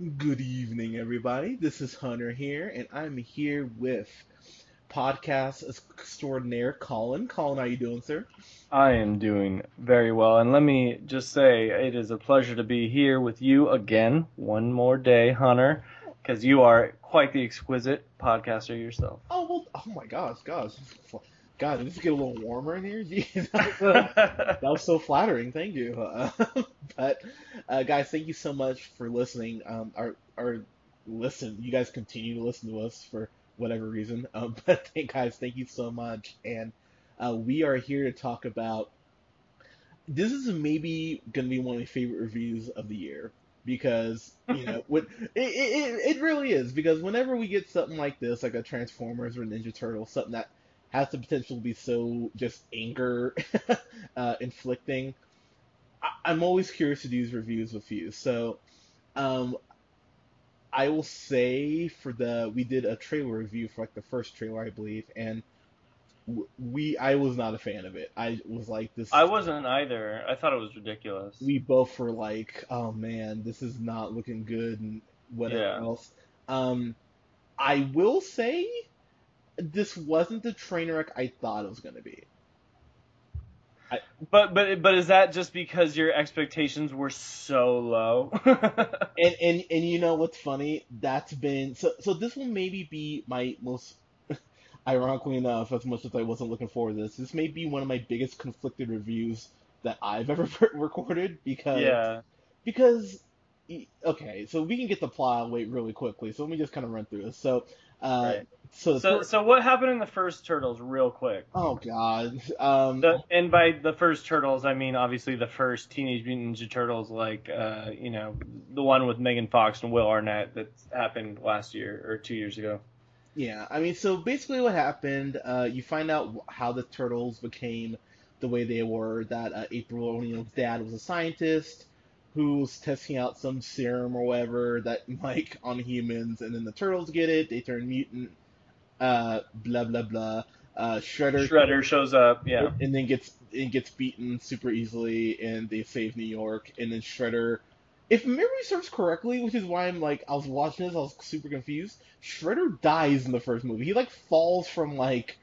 Good evening, everybody. This is Hunter here, and I'm here with podcast extraordinaire Colin. Colin, how you doing, sir? I am doing very well, and let me just say it is a pleasure to be here with you again, one more day, Hunter, because you are quite the exquisite podcaster yourself. Oh well, oh my gosh, gosh, God, did this get a little warmer in here? Jeez, that, was, uh, that was so flattering. Thank you. Uh, but uh, guys, thank you so much for listening. Um, our our listen, you guys continue to listen to us for whatever reason. Um, but thank guys, thank you so much. And uh, we are here to talk about. This is maybe going to be one of my favorite reviews of the year because you know what it, it, it really is because whenever we get something like this, like a Transformers or a Ninja Turtle, something that has the potential to be so just anger uh, inflicting. I- am always curious to do these reviews with you. So, um, I will say for the we did a trailer review for like the first trailer, I believe, and we I was not a fan of it. I was like this. I wasn't either. I thought it was ridiculous. We both were like, oh man, this is not looking good, and whatever yeah. else. Um, I will say this wasn't the train wreck I thought it was going to be. I, but but but is that just because your expectations were so low? and and and you know what's funny? That's been so so. This will maybe be my most ironically enough, as much as I wasn't looking forward to this, this may be one of my biggest conflicted reviews that I've ever recorded because yeah. because okay, so we can get the plot away really quickly. So let me just kind of run through this. So uh, right. So, so, so, what happened in the first Turtles, real quick? Oh God. Um, the, and by the first Turtles, I mean obviously the first Teenage Mutant Ninja Turtles, like uh, you know, the one with Megan Fox and Will Arnett that happened last year or two years ago. Yeah, I mean, so basically what happened, uh, you find out how the Turtles became the way they were. That uh, April O'Neil's dad was a scientist who's testing out some serum or whatever that like on humans, and then the turtles get it, they turn mutant, uh, blah blah blah. Uh, Shredder Shredder shows up, yeah, and then gets and gets beaten super easily, and they save New York, and then Shredder. If memory serves correctly, which is why I'm like I was watching this, I was super confused. Shredder dies in the first movie. He like falls from like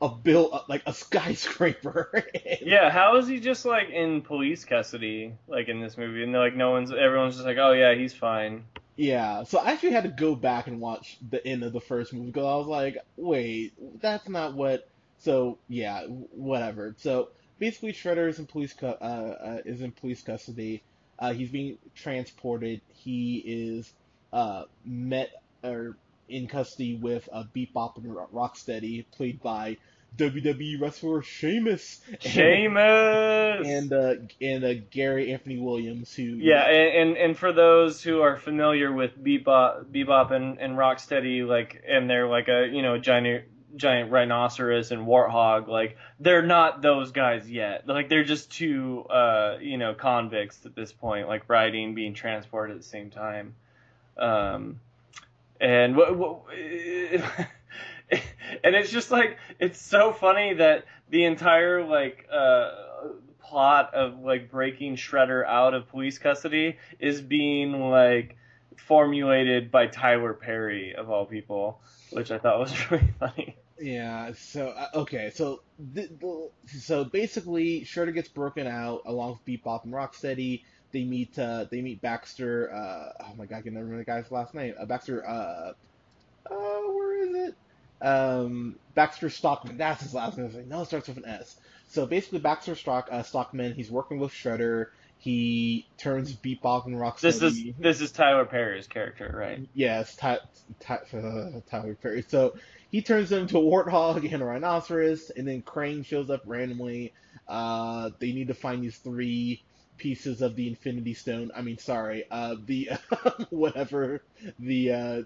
a bill like a skyscraper. yeah, how is he just like in police custody like in this movie and they're like no one's everyone's just like oh yeah he's fine. Yeah, so I actually had to go back and watch the end of the first movie because I was like, wait, that's not what. So yeah, whatever. So basically, Shredder is in police cu- uh, uh, is in police custody. Uh, he's being transported. He is uh, met or in custody with uh, Bebop and Rocksteady, played by WWE wrestler Sheamus. Sheamus and uh, and uh, Gary Anthony Williams, who yeah, and, and and for those who are familiar with Bebop, Bebop and, and Rocksteady, like and they're like a you know giant giant rhinoceros and warthog, like they're not those guys yet. Like they're just two uh you know convicts at this point, like riding, being transported at the same time. Um, and what, what and it's just like it's so funny that the entire like uh plot of like breaking Shredder out of police custody is being like formulated by Tyler Perry of all people, which I thought was really funny. Yeah. So uh, okay. So so basically, Shredder gets broken out along with Bebop and Rocksteady. They meet uh, they meet Baxter. Uh, oh my god, I can never remember the guy's last name. Uh, Baxter. Uh, uh, where is it? Um, Baxter Stockman. That's his last name. Like, no, it starts with an S. So basically, Baxter Stock uh, Stockman. He's working with Shredder. He turns Bebop and Rocksteady. This is this is Tyler Perry's character, right? Yes, Ty, Ty, uh, Tyler Perry. So he turns them into a warthog and a rhinoceros, and then Krang shows up randomly. Uh, they need to find these three pieces of the Infinity Stone. I mean, sorry, uh, the whatever the. Uh,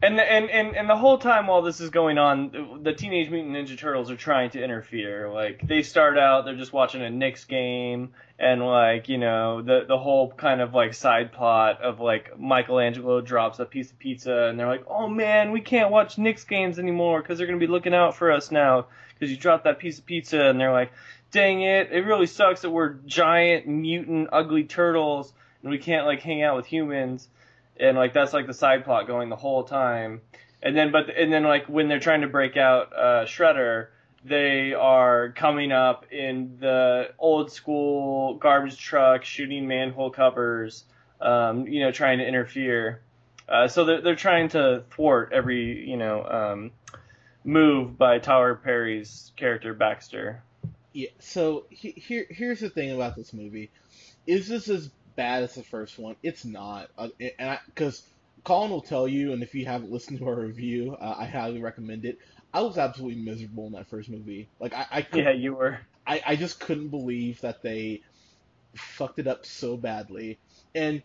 and, and and and the whole time while this is going on, the Teenage Mutant Ninja Turtles are trying to interfere. Like they start out, they're just watching a Knicks game, and like you know the the whole kind of like side plot of like Michelangelo drops a piece of pizza, and they're like, oh man, we can't watch Knicks games anymore because they're gonna be looking out for us now because you dropped that piece of pizza, and they're like, dang it, it really sucks that we're giant mutant ugly turtles and we can't like hang out with humans, and like that's like the side plot going the whole time. And then, but and then like when they're trying to break out uh, Shredder, they are coming up in the old school garbage truck, shooting manhole covers, um, you know, trying to interfere. Uh, so they're they're trying to thwart every you know um, move by Tyler Perry's character Baxter. Yeah. So he, here here's the thing about this movie: is this as bad as the first one? It's not, uh, and because Colin will tell you, and if you haven't listened to our review, uh, I highly recommend it. I was absolutely miserable in that first movie. Like I, I yeah, you were. I, I just couldn't believe that they fucked it up so badly. And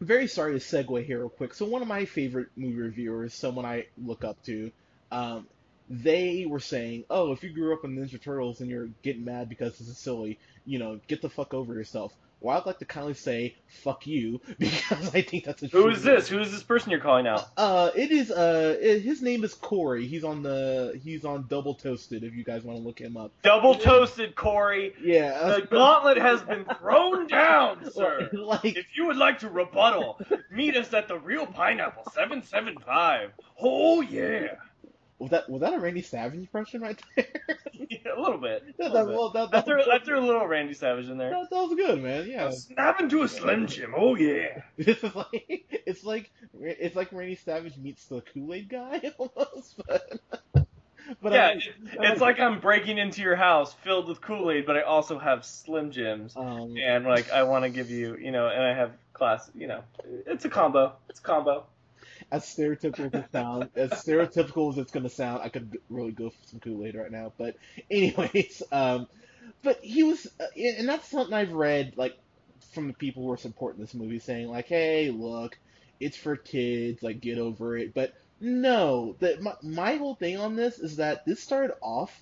I'm very sorry to segue here real quick. So one of my favorite movie reviewers, someone I look up to, um, they were saying, "Oh, if you grew up in Ninja Turtles and you're getting mad because this is silly, you know, get the fuck over yourself." Well, I'd like to kindly say "fuck you" because I think that's a. Who is this? Who is this person you're calling out? Uh, it is. Uh, it, his name is Corey. He's on the. He's on Double Toasted. If you guys want to look him up. Double Toasted, Corey. Yeah. The gauntlet has been thrown down, sir. like, if you would like to rebuttal, meet us at the Real Pineapple Seven Seven Five. Oh yeah. Was that was that a Randy Savage impression right there? yeah, a little bit. That, A that, little well, that, bit. I threw, I threw a little Randy Savage in there. that, that was good, man. Yeah. Snap into a Slim Jim. Oh yeah. This is like it's like it's like Randy Savage meets the Kool Aid guy almost, but but yeah, I, it, it's like I'm breaking into your house filled with Kool Aid, but I also have Slim Jims, um, and like I want to give you, you know, and I have class, you know, it's a combo. It's a combo. As stereotypical as as stereotypical as it's gonna sound, I could really go for some Kool Aid right now. But anyways, um, but he was, uh, and that's something I've read like from the people who are supporting this movie, saying like, hey, look, it's for kids, like get over it. But no, that my, my whole thing on this is that this started off,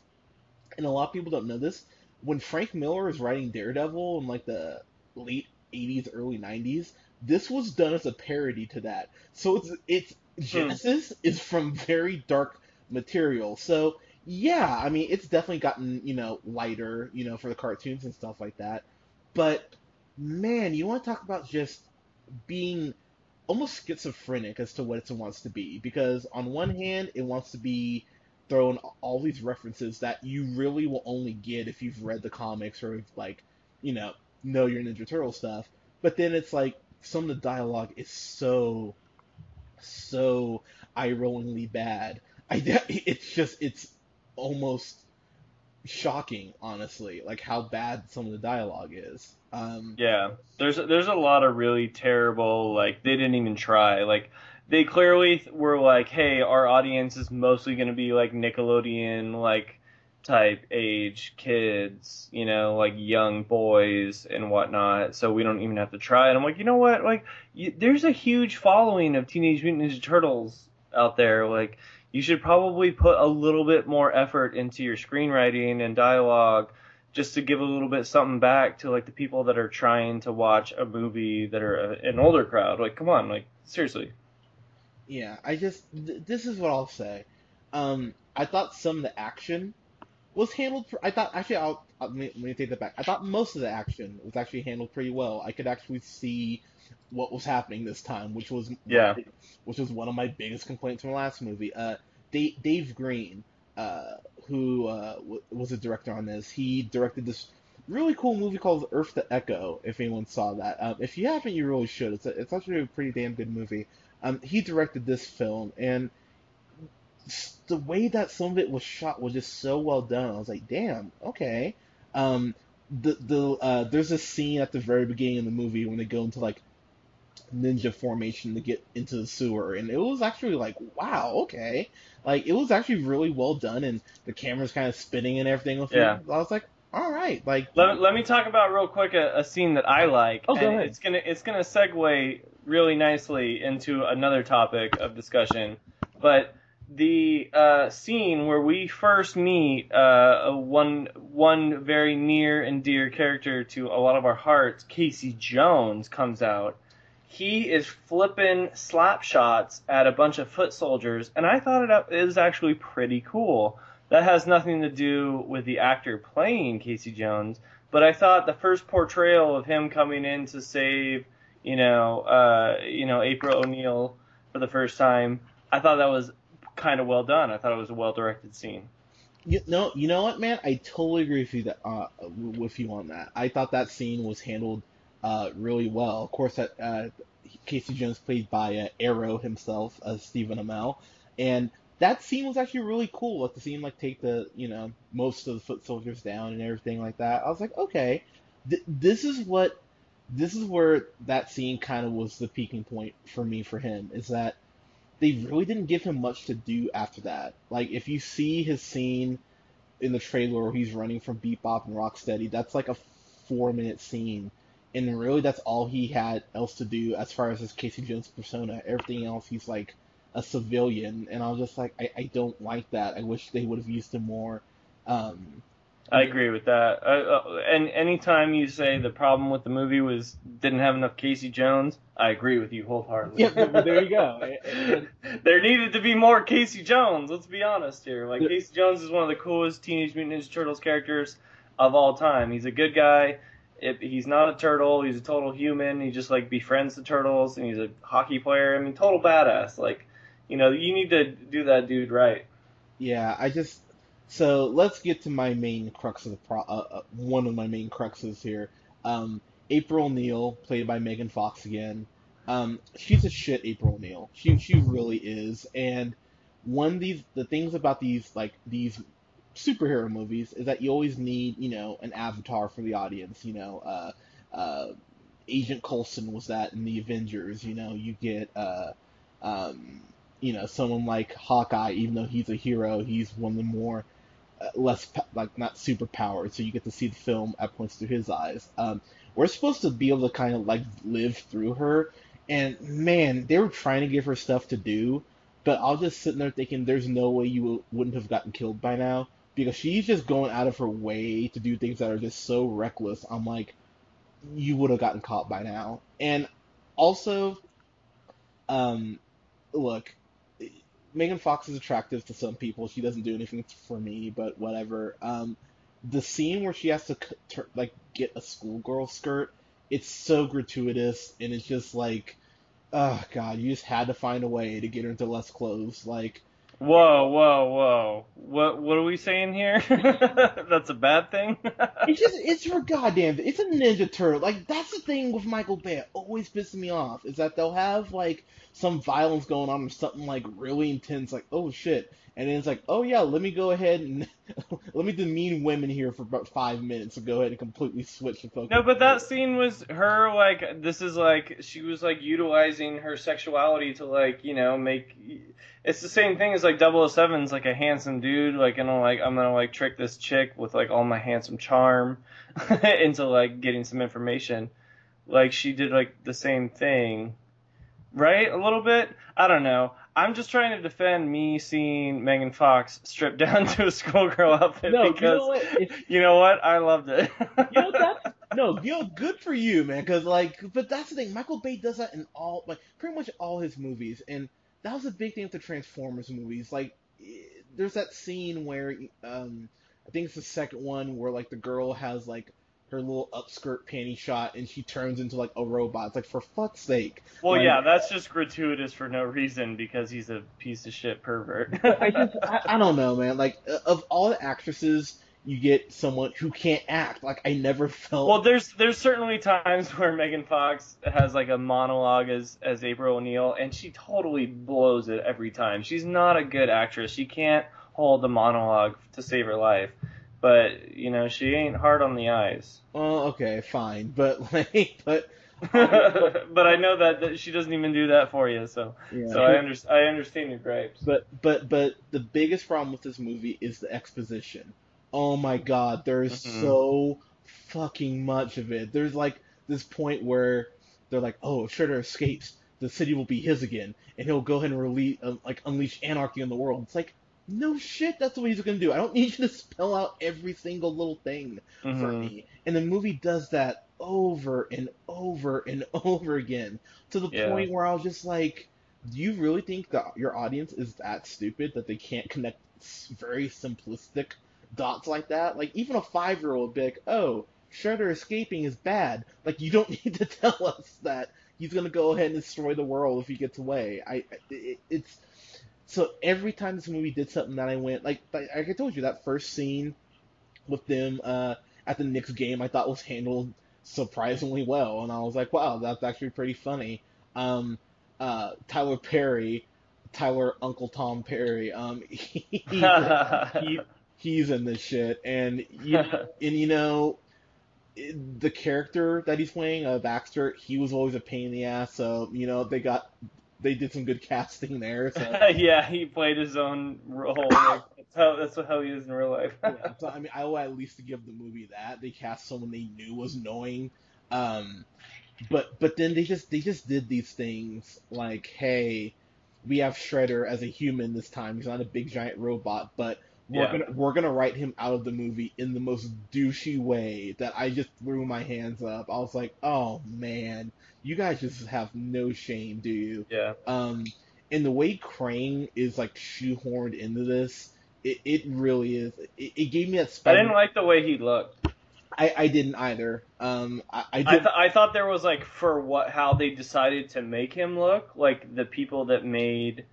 and a lot of people don't know this, when Frank Miller was writing Daredevil in like the late 80s, early 90s this was done as a parody to that. So it's it's hmm. Genesis is from very dark material. So yeah, I mean it's definitely gotten, you know, lighter, you know, for the cartoons and stuff like that. But man, you want to talk about just being almost schizophrenic as to what it wants to be because on one mm-hmm. hand it wants to be throwing all these references that you really will only get if you've read the comics or like, you know, know your Ninja Turtle stuff. But then it's like some of the dialogue is so so eye-rollingly bad. I it's just it's almost shocking, honestly, like how bad some of the dialogue is. Um, Yeah, there's there's a lot of really terrible like they didn't even try like they clearly were like hey our audience is mostly going to be like Nickelodeon like type age kids you know like young boys and whatnot so we don't even have to try and I'm like you know what like you, there's a huge following of Teenage Mutant Ninja Turtles out there like you should probably put a little bit more effort into your screenwriting and dialogue just to give a little bit something back to like the people that are trying to watch a movie that are a, an older crowd. Like, come on, like seriously. yeah, I just th- this is what I'll say. Um, I thought some of the action was handled. Pr- I thought actually, I'll, I'll let, me, let me take that back. I thought most of the action was actually handled pretty well. I could actually see what was happening this time, which was Yeah. which was one of my biggest complaints from the last movie. Uh, Dave, Dave Green, uh, who uh, w- was a director on this, he directed this really cool movie called Earth to Echo. If anyone saw that, um, if you haven't, you really should. It's a, it's actually a pretty damn good movie. Um, he directed this film, and the way that some of it was shot was just so well done. I was like, damn, okay. Um, the the uh, there's a scene at the very beginning of the movie when they go into like ninja formation to get into the sewer, and it was actually like, wow, okay. Like it was actually really well done, and the camera's kind of spinning and everything. with it. Yeah. I was like, all right, like Let, let me talk about real quick a, a scene that I like. Oh, go and ahead. It's gonna it's gonna segue really nicely into another topic of discussion, but the uh, scene where we first meet uh, one one very near and dear character to a lot of our hearts, Casey Jones, comes out. He is flipping slap shots at a bunch of foot soldiers, and I thought it is actually pretty cool. That has nothing to do with the actor playing Casey Jones, but I thought the first portrayal of him coming in to save you know, uh, you know, April O'Neil for the first time. I thought that was kind of well done. I thought it was a well directed scene. You know, you know what, man? I totally agree with you that uh, with you on that. I thought that scene was handled uh, really well. Of course, that uh, Casey Jones played by uh, Arrow himself, Stephen Amell, and that scene was actually really cool. Like the scene, like take the you know most of the foot soldiers down and everything like that. I was like, okay, th- this is what this is where that scene kind of was the peaking point for me for him is that they really didn't give him much to do after that. Like if you see his scene in the trailer where he's running from Bebop and Rocksteady, that's like a four minute scene. And really that's all he had else to do as far as his Casey Jones persona. Everything else he's like a civilian and I was just like I, I don't like that. I wish they would have used him more um, I agree with that. Uh, uh, and anytime you say the problem with the movie was didn't have enough Casey Jones, I agree with you wholeheartedly. Yeah, but there you go. there needed to be more Casey Jones. Let's be honest here. Like Casey Jones is one of the coolest Teenage Mutant Ninja Turtles characters of all time. He's a good guy. It, he's not a turtle. He's a total human. He just like befriends the turtles, and he's a hockey player. I mean, total badass. Like, you know, you need to do that dude right. Yeah, I just so let's get to my main crux of the pro. Uh, uh, one of my main cruxes here. Um, April O'Neil, played by Megan Fox again. Um, she's a shit April O'Neil. She she really is. And one of these the things about these like these superhero movies is that you always need you know an avatar for the audience. You know, uh, uh, Agent Coulson was that in the Avengers. You know, you get uh, um, you know someone like Hawkeye, even though he's a hero, he's one of the more less like not super powered, so you get to see the film at points through his eyes. Um, we're supposed to be able to kind of like live through her, and man, they were trying to give her stuff to do, but I was just sitting there thinking, there's no way you wouldn't have gotten killed by now because she's just going out of her way to do things that are just so reckless. I'm like, you would have gotten caught by now, and also, um, look, Megan Fox is attractive to some people. She doesn't do anything for me, but whatever. Um, the scene where she has to like get a schoolgirl skirt, it's so gratuitous, and it's just like, oh god, you just had to find a way to get her into less clothes. Like, Whoa, whoa, whoa! What what are we saying here? that's a bad thing. it's just it's for goddamn it's a Ninja Turtle. Like that's the thing with Michael Bay. always pisses me off is that they'll have like some violence going on or something like really intense, like oh shit, and then it's like oh yeah, let me go ahead and let me demean women here for about five minutes and go ahead and completely switch the focus. No, but that scene was her like this is like she was like utilizing her sexuality to like you know make it's the same thing as like 007's like a handsome dude like and I'm like I'm gonna like trick this chick with like all my handsome charm into like getting some information. Like she did like the same thing. Right? A little bit? I don't know I'm just trying to defend me seeing Megan Fox stripped down to a schoolgirl outfit no, because you know, what? you know what I loved it you know no, you know, good for you, man. Because like, but that's the thing. Michael Bay does that in all, like, pretty much all his movies, and that was a big thing with the Transformers movies. Like, there's that scene where um, I think it's the second one where like the girl has like her little upskirt panty shot and she turns into like a robot. It's like for fuck's sake. Well, like, yeah, that's just gratuitous for no reason because he's a piece of shit pervert. I just I, I don't know, man. Like of all the actresses you get someone who can't act. Like I never felt. Well, there's there's certainly times where Megan Fox has like a monologue as as April O'Neil, and she totally blows it every time. She's not a good actress. She can't hold the monologue to save her life. But you know, she ain't hard on the eyes. Oh, okay, fine, but like, but. but I know that, that she doesn't even do that for you, so yeah. so I under, I understand your gripes. But but but the biggest problem with this movie is the exposition oh my god, there's mm-hmm. so fucking much of it. There's like this point where they're like, oh, if Shredder escapes, the city will be his again, and he'll go ahead and release, uh, like unleash anarchy in the world. It's like, no shit, that's what he's gonna do. I don't need you to spell out every single little thing mm-hmm. for me. And the movie does that over and over and over again to the yeah. point where I was just like, do you really think that your audience is that stupid that they can't connect very simplistic dots like that. Like even a five year old would be like, oh, Shredder escaping is bad. Like you don't need to tell us that he's gonna go ahead and destroy the world if he gets away. I it, it's so every time this movie did something that I went like like, I told you that first scene with them uh, at the Knicks game I thought was handled surprisingly well, and I was like, wow, that's actually pretty funny. Um, uh, Tyler Perry, Tyler Uncle Tom Perry, um, he, he, he's in this shit, and you and you know the character that he's playing, uh, Baxter, he was always a pain in the ass. So you know they got they did some good casting there. So. yeah, he played his own role. Like, that's how that's how he is in real life. yeah, so I mean, I will at least give the movie that they cast someone they knew was annoying. Um, but but then they just they just did these things like, hey, we have Shredder as a human this time. He's not a big giant robot, but we're Yeah. gonna we're gonna write him out of the movie in the most douchey way that I just threw my hands up. I was like, oh man, you guys just have no shame, do you? yeah. Um, and the way Krang is like shoehorned into this, it, it really is. It, it gave me that. I didn't like the way he looked. I, I didn't either. Um, I, I I, th- I thought there was like for what how they decided to make him look like the people that made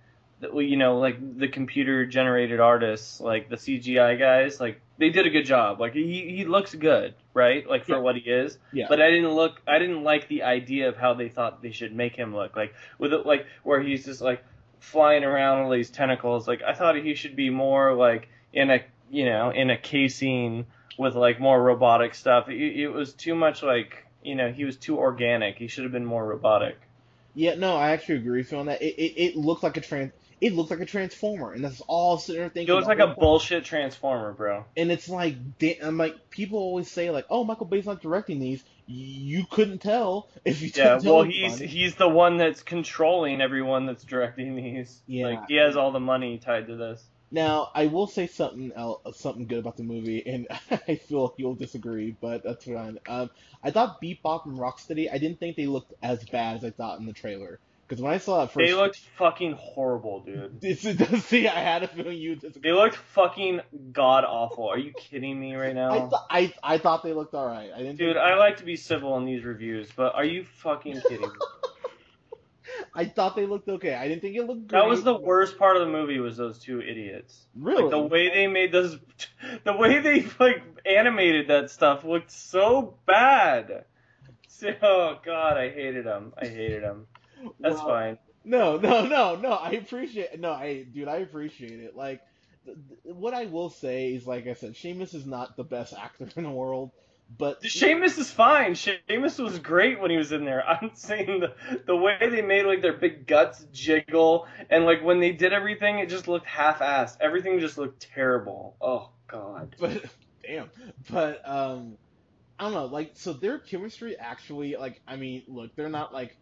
you know like the computer generated artists like the CGI guys like they did a good job like he he looks good right like for Yeah. what he is yeah. but I didn't look I didn't like the idea of how they thought they should make him look like with it like where he's just like flying around all these tentacles like I thought he should be more like in a you know in a casing with like more robotic stuff it, it was too much like you know he was too organic he should have been more robotic Yeah, no, I actually agree with you on that. It, it, it looked like a trans. It looked like a transformer, and that's all sitting there thinking. it looks like a bullshit transformer bro And it's like, I'm like, people always say like, oh, Michael Bay's not directing these. You couldn't tell if you yeah well he's he's the one that's controlling everyone that's directing these Yeah. like he has all the money tied to this Now, I will say something else, something good about the movie, and I feel you'll disagree, but that's fine. Um, I thought Bebop and Rocksteady, I didn't think they looked as bad as I thought in the trailer. Because when I saw that first, they looked fucking horrible dude It's, see, I had a feeling you disagree. They looked fucking god awful. Are you kidding me right I, now? th- I, I thought they looked alright. I didn't. Dude, I like to be civil in these reviews, but are you fucking kidding me? I thought they looked okay. I didn't think it looked great. That was the worst part of the movie was those two idiots. Really? Like the way they made those the way they like animated that stuff looked so bad. So, oh god, I hated them. I hated them. That's Well, fine. No, no, no, no. I appreciate. No, I, dude, I appreciate it. Like, th- th- what I will say is, like I said, Sheamus is not the best actor in the world, but Sheamus is fine. Sheamus was great when he was in there. I'm saying the the way they made like their big guts jiggle and like when they did everything, it just looked half-assed. Everything just looked terrible. Oh god. but damn, but um, I don't know. Like, so their chemistry actually, like, I mean, look, they're not like,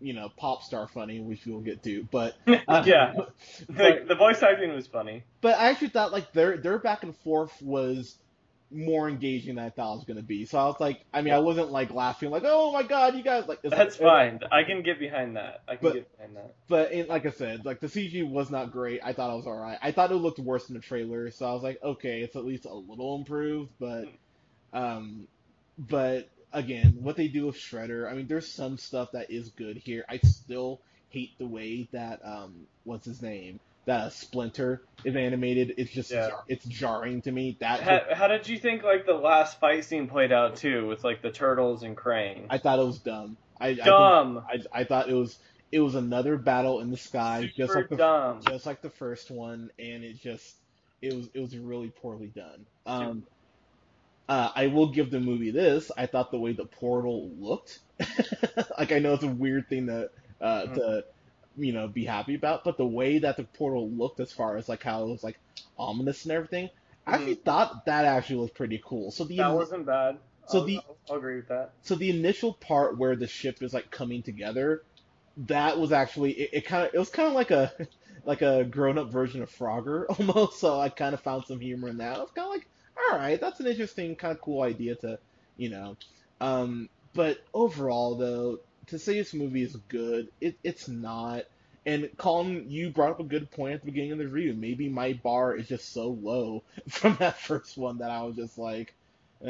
you know, pop star funny, which we'll get to, but uh, yeah, but, like the voice acting was funny. but I actually thought like their their back and forth was more engaging than I thought it was gonna be. So I was like, I mean, I wasn't like laughing like, oh my god, you guys like. it's- That's fine. I can get behind that. I can But- get behind that. But it, like I said, like the CG was not great. I thought it was alright. I thought it looked worse in the trailer, so I was like, okay, it's at least a little improved. But, um, but again, what they do with Shredder, I mean, there's some stuff that is good here. I still hate the way that um, what's his name, that uh, Splinter is animated. It's just Yeah. jar- it's jarring to me. That How, how did you think like the last fight scene played out too, with like the turtles and Krang? I thought it was dumb. I, I think- Dumb. I, I thought it was it was another battle in the sky, just like the dumb. just like the first one, and it just it was it was really poorly done. Um, uh, I will give the movie this. I thought the way the portal looked, like I know it's a weird thing to uh, Mhm. to you know be happy about, but the way that the portal looked, as far as like how it was like ominous and everything, I actually thought that actually was pretty cool. So the Mm-hmm. That wasn't bad. So I'll, the- I'll agree with that. so the initial part where the ship is like coming together, that was actually it, it kind of it was kind of like a like a grown up version of Frogger almost. So I kind of found some humor in that. I was kind of like, all right, that's an interesting kind of cool idea to, you know. Um, but overall though, to say this movie is good, it it's not. And Colin, you brought up a good point at the beginning of the review. Maybe my bar is just so low from that first one that I was just like,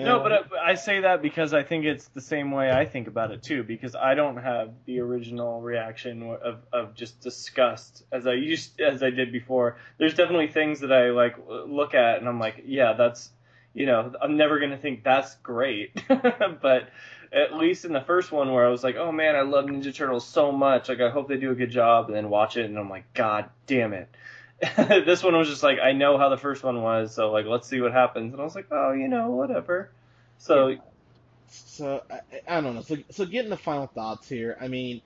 No, but I, I say that because I think it's the same way I think about it too. Because I don't have the original reaction of, of just disgust as I used as I did before. There's definitely things that I like look at and I'm like, yeah, that's you know, I'm never gonna think that's great. but at least in the first one where I was like, oh man, I love Ninja Turtles so much. Like I hope they do a good job. And then watch it and I'm like, god damn it. this one was just like I know how the first one was, so like let's see what happens. And I was like, oh, you know, whatever. So, yeah. so I, I, don't know. So, so getting the final thoughts here. I mean,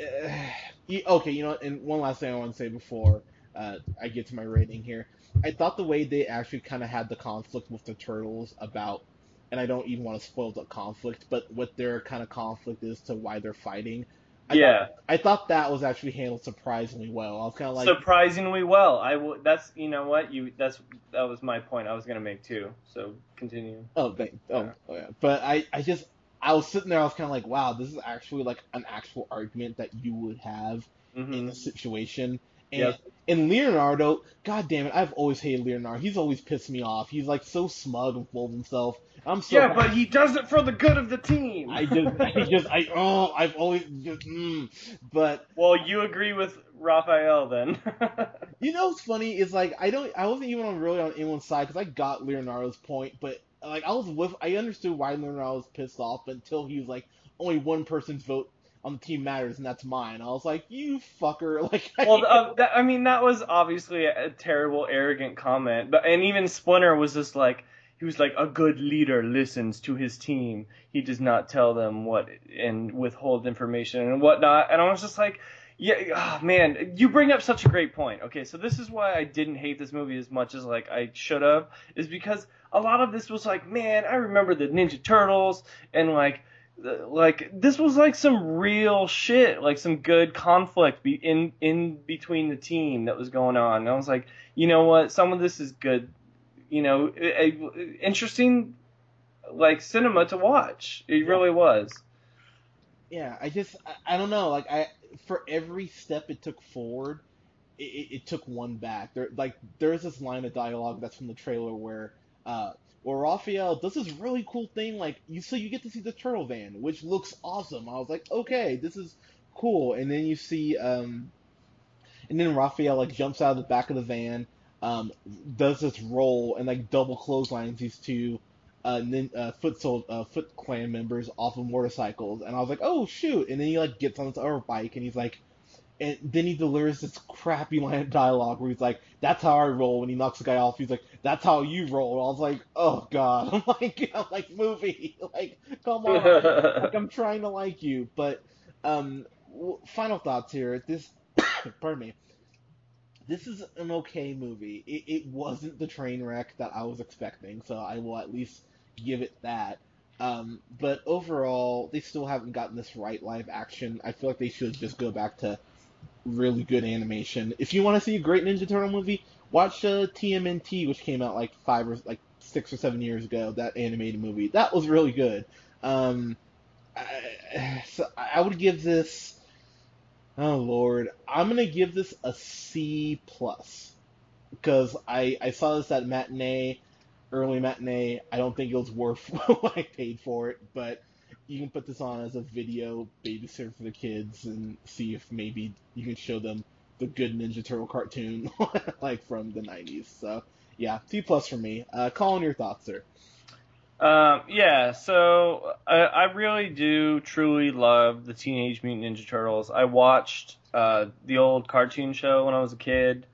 uh, okay, you know, and one last thing I want to say before uh, I get to my rating here. I thought the way they actually kind of had the conflict with the turtles about, and I don't even want to spoil the conflict, but what their kind of conflict is to why they're fighting. I yeah, thought, I thought that was actually handled surprisingly well. I was kind of like surprisingly well. I w- that's you know what you that's that was my point. I was gonna make too. So continue. Oh, thank, oh, oh yeah. But I I just I was sitting there. I was kind of like, wow, this is actually like an actual argument that you would have mm-hmm. in a situation. And, yep. and Leonardo, god damn it, I've always hated Leonardo. He's always pissed me off. He's like so smug and full of himself. I'm so yeah, but he does it for the good of the team. I just, I just, I oh, I've always just, mm. but well, you agree with Raphael then. you know what's funny is like I don't, I wasn't even really on anyone's side because I got Leonardo's point, but like I was with, I understood why Leonardo was pissed off until he was like only one person's vote on the team matters and that's mine. I was like, you fucker. Like, well, uh, that, I mean, that was obviously a, a terrible, arrogant comment, but and even Splinter was just like he was like a good leader listens to his team. He does not tell them what and withhold information and whatnot. And I was just like, yeah, oh, man, you bring up such a great point. Okay, so this is why I didn't hate this movie as much as like I should have, is because a lot of this was like, man, I remember the Ninja Turtles and like like this was like some real shit, like some good conflict be in in between the team that was going on. And I was like, you know what, some of this is good you know, interesting like cinema to watch. It really was. Yeah, I just I, I, don't know. Like I for every step it took forward, it, it, it, took one back. There like there's this line of dialogue that's from the trailer where uh where Raphael does this really cool thing like you so you get to see the turtle van, which looks awesome. I was like, okay, this is cool. And then you see um and then Raphael like jumps out of the back of the van um, does this roll and like double clotheslines these two uh, nin- uh, foot soul, uh, Foot Clan members off of motorcycles, and I was like, oh shoot! And then he like gets on his other bike and he's like, and then he delivers this crappy line of dialogue where he's like, "That's how I roll." When he knocks the guy off, he's like, "That's how you roll." I was like, "Oh god!" I'm like, I'm like movie, like come on, like I'm trying to like you, but um, final thoughts here. This, pardon me this is an okay movie. It, it wasn't the train wreck that I was expecting, so I will at least give it that. Um, but overall, they still haven't gotten this right live action. I feel like they should just go back to really good animation. If you want to see a great Ninja Turtle movie, watch uh, TMNT, which came out like five or like six or seven years ago. That animated movie that was really good. Um, I, so I would give this Oh lord, I'm gonna give this a C plus because I I saw this at matinee, early matinee. I don't think it was worth what I paid for it, but you can put this on as a video babysitter for the kids and see if maybe you can show them the good Ninja Turtle cartoon like from the 90s. So yeah, C plus for me. Uh, Colin, your thoughts, sir. Um, yeah, so I, I, really do truly love the Teenage Mutant Ninja Turtles. I watched uh, the old cartoon show when I was a kid.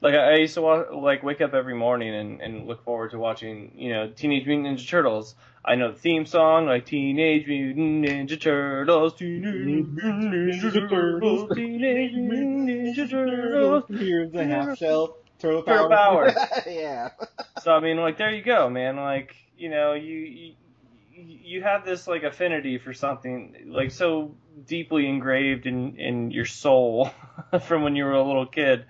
Like I, I used to watch, like wake up every morning and, and look forward to watching, you know, Teenage Mutant Ninja Turtles. I know the theme song, like Teenage Mutant Ninja Turtles, Teenage Mutant Ninja Turtles, Teenage Mutant Ninja Turtles. Here's the half shell. Turtle power. power. yeah. so I mean, like, there you go, man. Like, you know, you, you you have this like affinity for something like so deeply engraved in in your soul from when you were a little kid.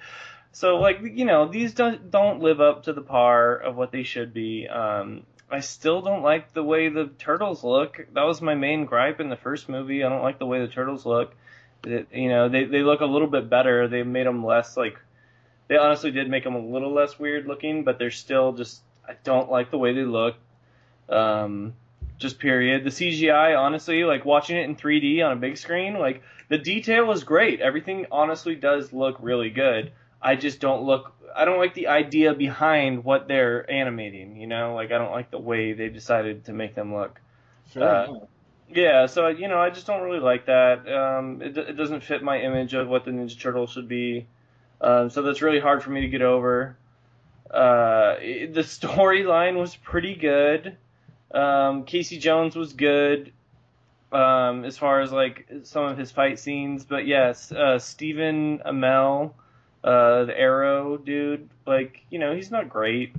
So like you know these don't don't live up to the par of what they should be. Um, I still don't like the way the turtles look. That was my main gripe in the first movie. I don't like the way the turtles look. It, you know they they look a little bit better. They made them less like. They honestly did make them a little less weird looking, but they're still just. I don't like the way they look Um, just period. The CGI, honestly, like watching it in 3D on a big screen, like the detail is great. Everything honestly does look really good. I just don't look. I don't like the idea behind what they're animating. You know, like I don't like the way they decided to make them look. Fair Uh. Yeah, so you know, I just don't really like that. Um, it, it doesn't fit my image of what the Ninja Turtles should be. Um, so that's really hard for me to get over. Uh, it- the storyline was pretty good. Um, Casey Jones was good. Um, as far as like some of his fight scenes, but yes, uh, Stephen Amell, uh, the Arrow dude, like you know, he's not great.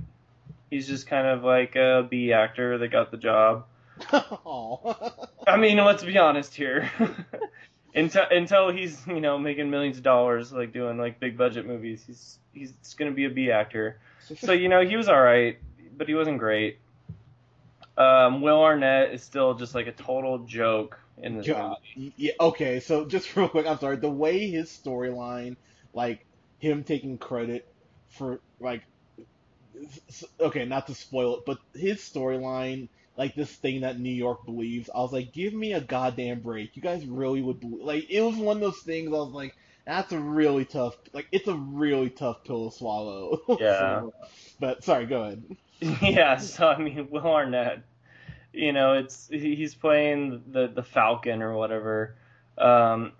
He's just kind of like a B actor that got the job. I mean, let's be honest here. until until he's you know making millions of dollars, like doing like big budget movies, he's he's gonna be a B actor. So you know he was all right, but he wasn't great. Um, Will Arnett is still just like a total joke in this God. movie. Yeah, okay, so just real quick, I'm sorry. The way his storyline, like him taking credit for like, okay, not to spoil it, but his storyline, like this thing that New York believes, I was like, give me a goddamn break. You guys really would believe? Like, it was one of those things. I was like, that's a really tough, like, it's a really tough pill to swallow. Yeah. So, but sorry, go ahead. yeah, so I mean, Will Arnett, you know, it's he's playing the the Falcon or whatever. Um,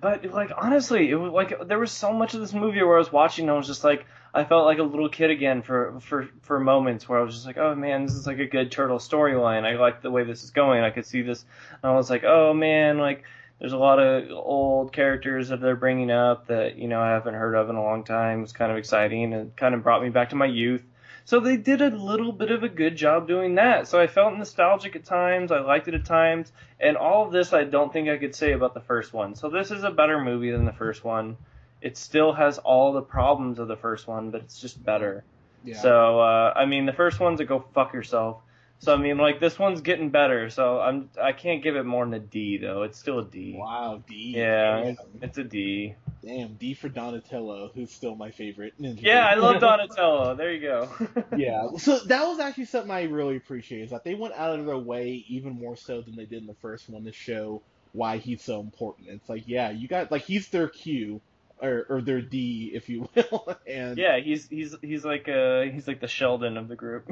but like honestly, it was like there was so much of this movie where I was watching, and I was just like, I felt like a little kid again for for for moments where I was just like, oh man, this is like a good turtle storyline. I like the way this is going. I could see this, and I was like, oh man, like. There's a lot of old characters that they're bringing up that you know I haven't heard of in a long time. It's kind of exciting and kind of brought me back to my youth. So they did a little bit of a good job doing that. So I felt nostalgic at times. I liked it at times. And all of this I don't think I could say about the first one. So this is a better movie than the first one. It still has all the problems of the first one, but it's just better. Yeah. So uh, I mean, the first one's a go fuck yourself. So I mean, like this one's getting better. So I'm I can't give it more than a D though. It's still a D. wow, D. Yeah, it's a D. Damn, D for Donatello, who's still my favorite ninja. Yeah, I love Donatello. There you go. yeah, so that was actually something I really appreciate is that they went out of their way even more so than they did in the first one to show why he's so important. It's like, yeah, you got like he's their Q or or their D, if you will, and Yeah, he's he's he's like uh he's like the Sheldon of the group.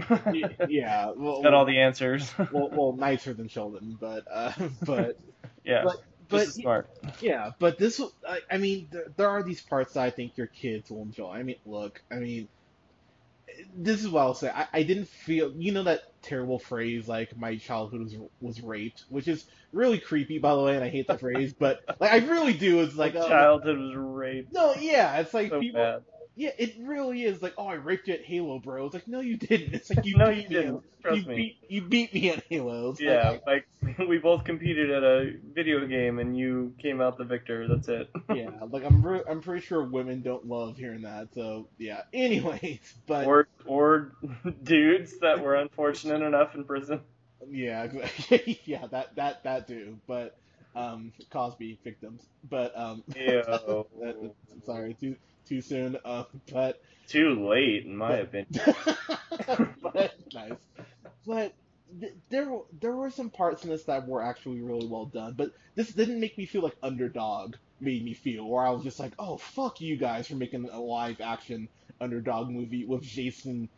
yeah, well, got all the answers. well, well, nicer than Sheldon, but uh, but yeah, but but just as smart. Yeah, but this, I, I mean, there, there are these parts that I think your kids will enjoy. I mean, look, I mean, this is what I'll say. I, I didn't feel, you know, that terrible phrase like my childhood was was raped, which is really creepy, by the way, and I hate that phrase, but like I really do. It's like, oh, childhood was raped. no, yeah, it's like So people. bad. Yeah, it really is like, oh, I raped you at Halo, bro. It's like, no, you didn't. It's like you No, beat you me. didn't. Trust you me. beat you beat me at Halo. It's Yeah, like we both competed at a video game and you came out the victor. That's it. yeah, like I'm re- I'm pretty sure women don't love hearing that. So yeah. Anyways, but or or dudes that were unfortunate enough in prison. yeah, yeah, that that that too. But um, Cosby victims. But um, that- sorry, too too soon. Um, but Too late, in my But- opinion. but nice. But th- there were- there were some parts in this that were actually really well done. But this didn't make me feel like underdog made me feel, where I was just like, oh fuck you guys for making a live action underdog movie with Jason.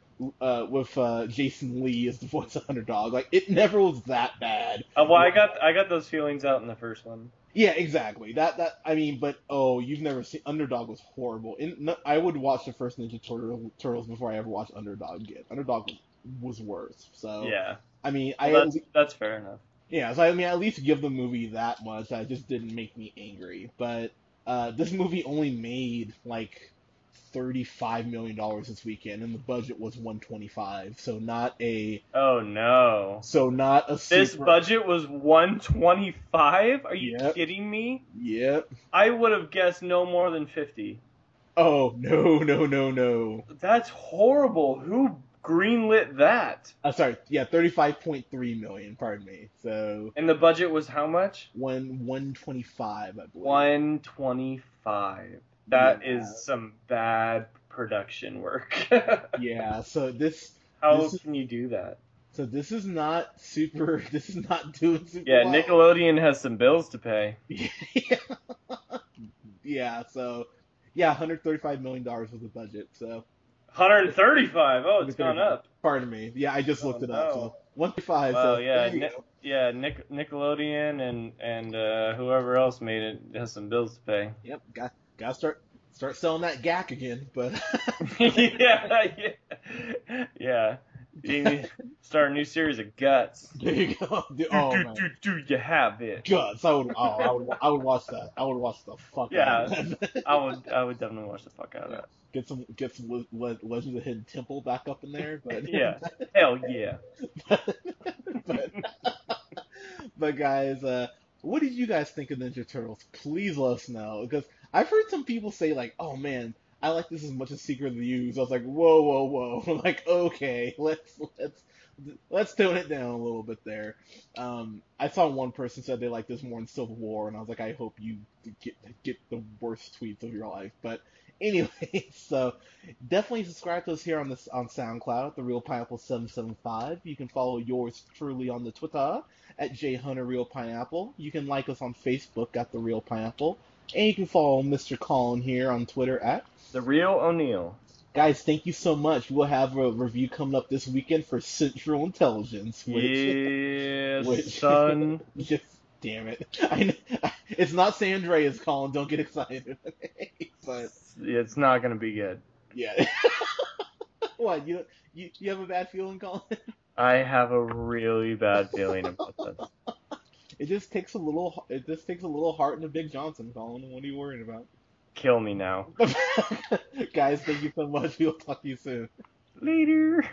Uh, with uh, Jason Lee as the voice of underdog, like it never was that bad. Uh, well, I got I got those feelings out in the first one. Yeah, exactly. That that I mean, but oh, you've never seen Underdog was horrible. In, no, I would watch the first Ninja Turtle, Turtles before I ever watched Underdog again. Underdog was, was worse. So Yeah, I mean, I well, at that's le- that's fair enough. yeah, so I mean, at least give the movie that much. That just didn't make me angry. But uh, this movie only made like thirty-five million dollars this weekend, and the budget was one twenty-five. So not a Oh no. so not a This super, budget was 125? Are you Yep. kidding me? Yep. I would have guessed no more than 50. Oh no no no no. That's horrible. Who greenlit that? Uh, sorry, yeah, thirty-five point three million. Pardon me. So And the budget was how much? one one twenty-five, I believe. 125. That is Yeah. some bad production work. Yeah. So this how This is- can you do that? So this is not super. This is not doing super. Yeah. Nickelodeon has some bills to pay. yeah. yeah. So yeah, 135 million dollars was the budget. So 135. Oh, it's gone up. pardon me. Yeah, I just Oh, looked it up. So no. 135. Well, so yeah, Ni- yeah. Nick, Nickelodeon and and uh, whoever else made it has some bills to pay. Yep. Got got to start start selling that Gak again. But yeah, yeah, yeah. You start a new series of guts. there you go. Do, oh do, man. do, do you have it? Guts. I would. Oh, I would. I would watch that. I would watch the fuck. out of that. I would I would definitely watch the fuck out of that. get some get some Le- Le- Legends of Hidden Temple back up in there. But Yeah. Hell yeah. but, but guys, uh, what did you guys think of Ninja Turtles? Please let us know because I've heard some people say like, "Oh man, I like this as much as Secret of the Ooze." I was like, "Whoa, whoa, whoa!" Like, "Okay, let's let's let's tone it down a little bit there." Um, I saw one person said they like this more in Civil War, and I was like, "I hope you get get the worst tweets of your life." But anyway, so definitely subscribe to us here on this on SoundCloud, the Real Pineapple seven seven five. You can follow yours truly on the Twitter at Hunter Real Pineapple. You can like us on Facebook at the Real Pineapple, and you can follow Mr. Colin here on Twitter at. The real O'Neill. Guys, thank you so much. We'll have a review coming up this weekend for Central Intelligence. Which, Yes, which- son. just damn it, I, it's not San Andreas, Colin. Don't get excited. but It's not gonna be good. yeah. what you you you have a bad feeling, Colin? I have a really bad feeling about this. It just takes a little. It just takes a little heart and a big Johnson, Colin. What are you worried about? Kill me now. Guys, thank you so much. We'll talk to you soon. Later.